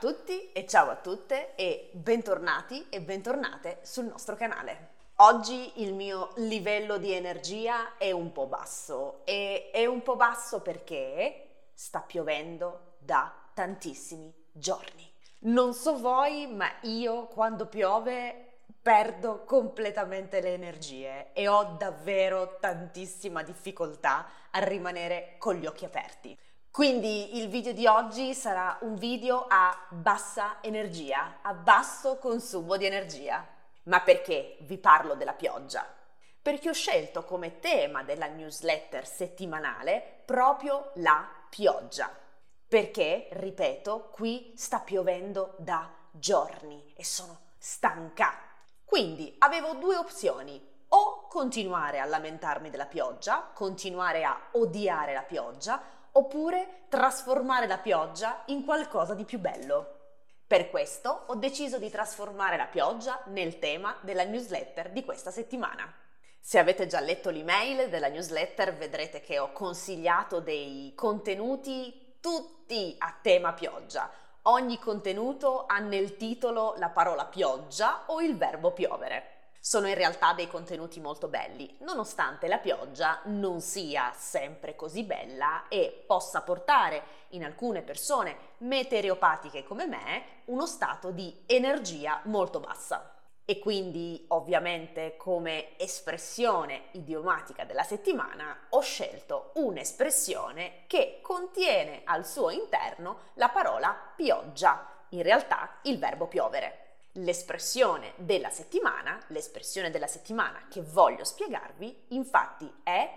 tutti e ciao a tutte e bentornati e bentornate sul nostro canale. Oggi il mio livello di energia è un po' basso e è un po' basso perché sta piovendo da tantissimi giorni. Non so voi, ma io quando piove perdo completamente le energie e ho davvero tantissima difficoltà a rimanere con gli occhi aperti. Quindi il video di oggi sarà un video a bassa energia, a basso consumo di energia. Ma perché vi parlo della pioggia? Perché ho scelto come tema della newsletter settimanale proprio la pioggia. Perché, ripeto, qui sta piovendo da giorni e sono stanca. Quindi avevo due opzioni. O continuare a lamentarmi della pioggia, continuare a odiare la pioggia, oppure trasformare la pioggia in qualcosa di più bello. Per questo ho deciso di trasformare la pioggia nel tema della newsletter di questa settimana. Se avete già letto l'email della newsletter vedrete che ho consigliato dei contenuti tutti a tema pioggia. Ogni contenuto ha nel titolo la parola pioggia o il verbo piovere. Sono in realtà dei contenuti molto belli, nonostante la pioggia non sia sempre così bella e possa portare in alcune persone meteoropatiche come me uno stato di energia molto bassa. E quindi ovviamente come espressione idiomatica della settimana ho scelto un'espressione che contiene al suo interno la parola pioggia, in realtà il verbo piovere. L'espressione della settimana, l'espressione della settimana che voglio spiegarvi, infatti è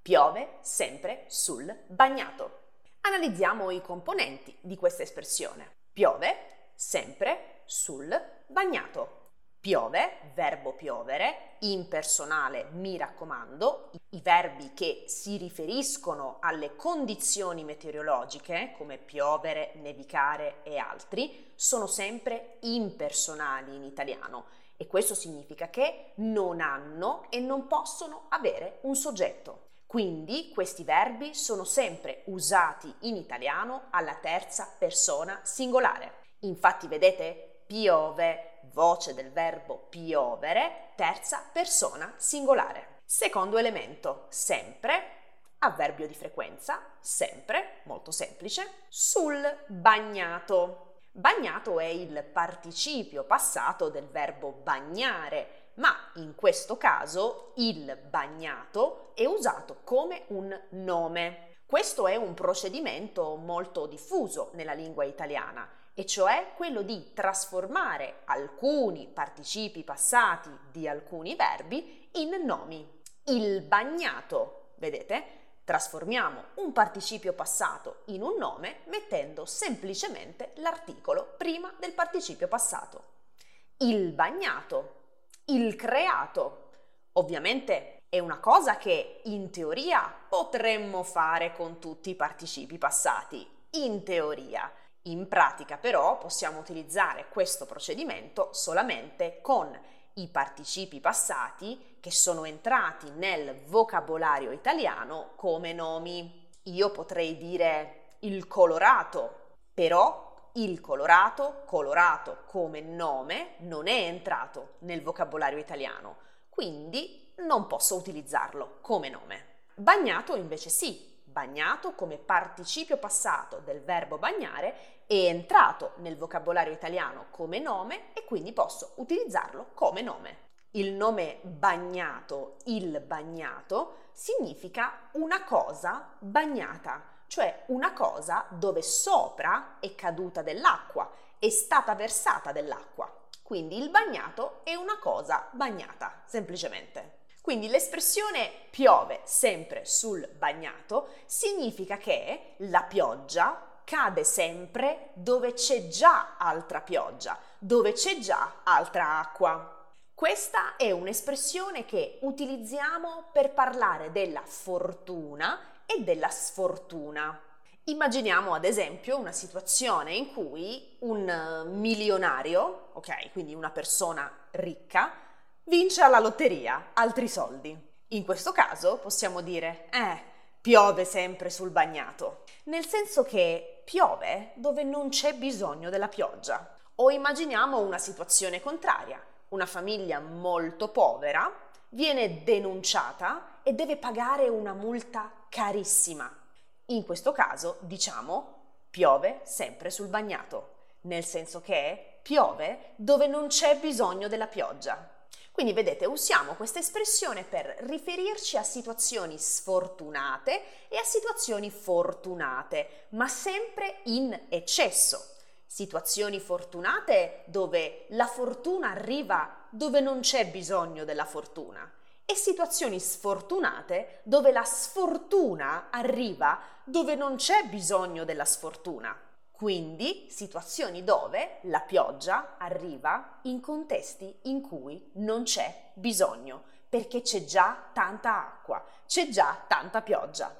piove sempre sul bagnato. Analizziamo i componenti di questa espressione. Piove sempre sul bagnato. Piove, verbo piovere, impersonale mi raccomando, i verbi che si riferiscono alle condizioni meteorologiche, come piovere, nevicare e altri, sono sempre impersonali in italiano e questo significa che non hanno e non possono avere un soggetto. Quindi questi verbi sono sempre usati in italiano alla terza persona singolare. Infatti vedete piove, voce del verbo piovere, terza persona singolare. Secondo elemento, sempre, avverbio di frequenza, sempre, molto semplice, sul bagnato. Bagnato è il participio passato del verbo bagnare, ma in questo caso il bagnato è usato come un nome. Questo è un procedimento molto diffuso nella lingua italiana e cioè quello di trasformare alcuni participi passati di alcuni verbi in nomi. Il bagnato, vedete? Trasformiamo un participio passato in un nome mettendo semplicemente l'articolo prima del participio passato. Il bagnato, il creato. Ovviamente è una cosa che in teoria potremmo fare con tutti i participi passati. In teoria in pratica però possiamo utilizzare questo procedimento solamente con i participi passati che sono entrati nel vocabolario italiano come nomi. Io potrei dire il colorato, però il colorato, colorato come nome, non è entrato nel vocabolario italiano, quindi non posso utilizzarlo come nome. Bagnato invece sì, bagnato come participio passato del verbo bagnare è entrato nel vocabolario italiano come nome e quindi posso utilizzarlo come nome. Il nome bagnato, il bagnato, significa una cosa bagnata, cioè una cosa dove sopra è caduta dell'acqua, è stata versata dell'acqua. Quindi il bagnato è una cosa bagnata, semplicemente. Quindi l'espressione piove sempre sul bagnato significa che la pioggia cade sempre dove c'è già altra pioggia, dove c'è già altra acqua. Questa è un'espressione che utilizziamo per parlare della fortuna e della sfortuna. Immaginiamo ad esempio una situazione in cui un milionario, ok, quindi una persona ricca, vince alla lotteria altri soldi. In questo caso possiamo dire, eh, piove sempre sul bagnato, nel senso che piove dove non c'è bisogno della pioggia. O immaginiamo una situazione contraria. Una famiglia molto povera viene denunciata e deve pagare una multa carissima. In questo caso diciamo piove sempre sul bagnato, nel senso che piove dove non c'è bisogno della pioggia. Quindi vedete, usiamo questa espressione per riferirci a situazioni sfortunate e a situazioni fortunate, ma sempre in eccesso. Situazioni fortunate dove la fortuna arriva dove non c'è bisogno della fortuna e situazioni sfortunate dove la sfortuna arriva dove non c'è bisogno della sfortuna. Quindi situazioni dove la pioggia arriva in contesti in cui non c'è bisogno, perché c'è già tanta acqua, c'è già tanta pioggia.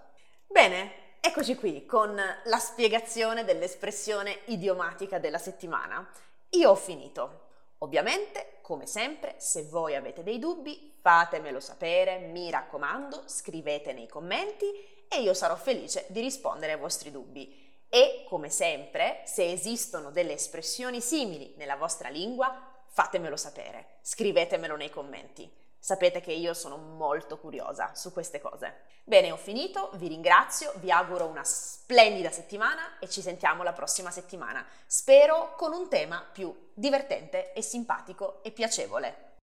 Bene, eccoci qui con la spiegazione dell'espressione idiomatica della settimana. Io ho finito. Ovviamente, come sempre, se voi avete dei dubbi, fatemelo sapere, mi raccomando, scrivete nei commenti e io sarò felice di rispondere ai vostri dubbi. E, come sempre, se esistono delle espressioni simili nella vostra lingua, fatemelo sapere, scrivetemelo nei commenti. Sapete che io sono molto curiosa su queste cose. Bene, ho finito, vi ringrazio, vi auguro una splendida settimana e ci sentiamo la prossima settimana. Spero con un tema più divertente e simpatico e piacevole.